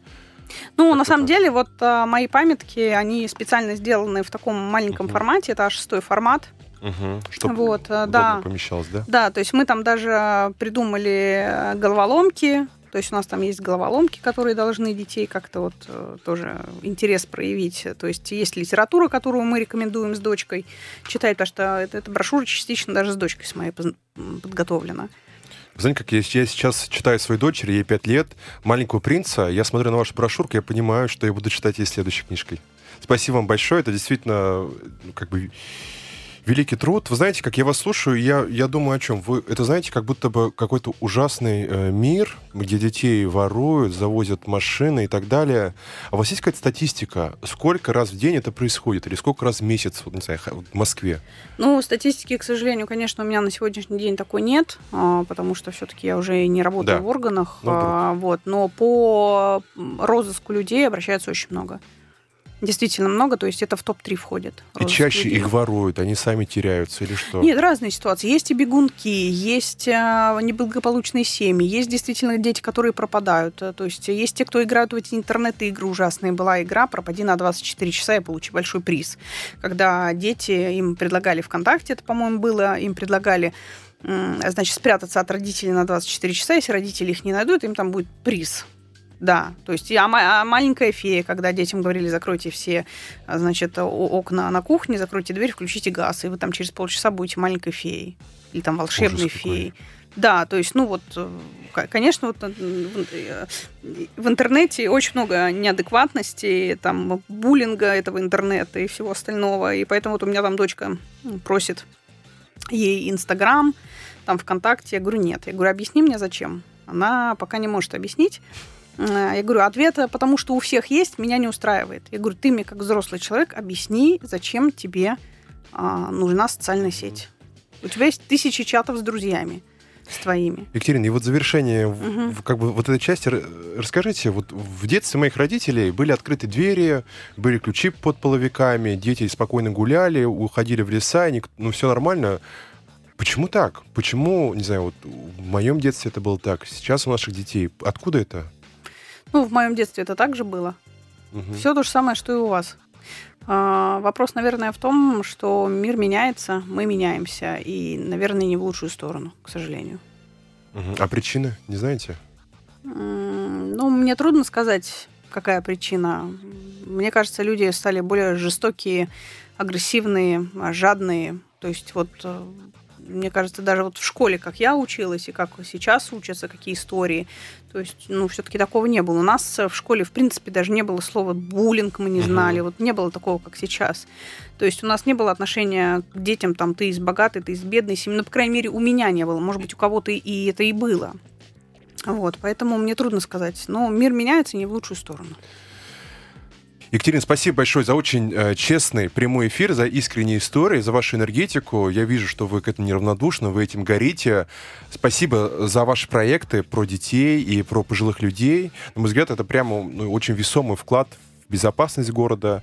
Ну, как на самом деле, вот а, мои памятки, они специально сделаны в таком маленьком uh-huh. формате, это шестой формат. Угу, чтобы вот, э, да. помещалось, да? Да, то есть мы там даже придумали э, головоломки, то есть у нас там есть головоломки, которые должны детей как-то вот э, тоже интерес проявить. То есть есть литература, которую мы рекомендуем с дочкой читать, потому что эта, эта брошюра частично даже с дочкой с моей подготовлена. Знаете, как я, я сейчас читаю своей дочери, ей 5 лет, «Маленького принца», я смотрю на вашу брошюрку, я понимаю, что я буду читать ей следующей книжкой. Спасибо вам большое, это действительно ну, как бы великий труд. Вы знаете, как я вас слушаю, я, я думаю о чем? Вы это знаете, как будто бы какой-то ужасный э, мир, где детей воруют, завозят машины и так далее. А у вас есть какая-то статистика, сколько раз в день это происходит, или сколько раз в месяц, вот, не знаю, в Москве? Ну, статистики, к сожалению, конечно, у меня на сегодняшний день такой нет, а, потому что все-таки я уже не работаю да. в органах. Ну, а, вот, но по розыску людей обращаются очень много. Действительно много, то есть это в топ-3 входит. И чаще людей. их воруют, они сами теряются или что? Нет, разные ситуации. Есть и бегунки, есть а, неблагополучные семьи, есть действительно дети, которые пропадают. То есть есть те, кто играют в эти интернет-игры ужасные. Была игра «Пропади на 24 часа и получи большой приз». Когда дети, им предлагали ВКонтакте, это, по-моему, было, им предлагали значит, спрятаться от родителей на 24 часа. Если родители их не найдут, им там будет приз да, то есть я а маленькая фея, когда детям говорили, закройте все, а, значит, окна на кухне, закройте дверь, включите газ, и вы там через полчаса будете маленькой феей или там волшебной Ужас феей. Какой. Да, то есть, ну вот, э, конечно, вот э, в интернете очень много неадекватности, там, буллинга этого интернета и всего остального, и поэтому вот у меня там дочка просит ей Инстаграм, там ВКонтакте, я говорю, нет, я говорю, объясни мне, зачем. Она пока не может объяснить. Э, я говорю, ответ, потому что у всех есть, меня не устраивает. Я говорю, ты мне как взрослый человек объясни, зачем тебе а, нужна социальная сеть. У тебя есть тысячи чатов с друзьями с твоими. Екатерина, и вот завершение угу. как бы вот этой части. Расскажите, вот в детстве моих родителей были открыты двери, были ключи под половиками, дети спокойно гуляли, уходили в леса, и, ну все нормально. Почему так? Почему, не знаю, вот в моем детстве это было так, сейчас у наших детей. Откуда это? Ну, в моем детстве это также было. Угу. Все то же самое, что и у вас. А, вопрос, наверное, в том, что мир меняется, мы меняемся, и, наверное, не в лучшую сторону, к сожалению. Угу. А причины, не знаете? Ну, мне трудно сказать, какая причина. Мне кажется, люди стали более жестокие, агрессивные, жадные. То есть вот э, мне кажется, даже вот в школе, как я училась и как сейчас учатся, какие истории, то есть, ну, все-таки такого не было. У нас в школе, в принципе, даже не было слова буллинг, мы не знали, вот не было такого, как сейчас. То есть у нас не было отношения к детям, там, ты из богатой, ты из бедной семьи, ну, по крайней мере, у меня не было, может быть, у кого-то и это и было. Вот, поэтому мне трудно сказать. Но мир меняется не в лучшую сторону. Екатерина, спасибо большое за очень э, честный прямой эфир, за искренние истории, за вашу энергетику. Я вижу, что вы к этому неравнодушны, вы этим горите. Спасибо за ваши проекты про детей и про пожилых людей. На мой взгляд, это прямо ну, очень весомый вклад в безопасность города,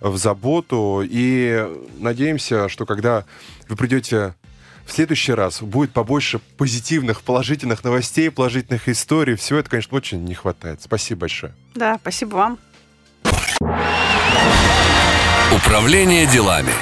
в заботу. И надеемся, что когда вы придете в следующий раз будет побольше позитивных, положительных новостей, положительных историй. Всего это, конечно, очень не хватает. Спасибо большое. Да, спасибо вам. Управление делами.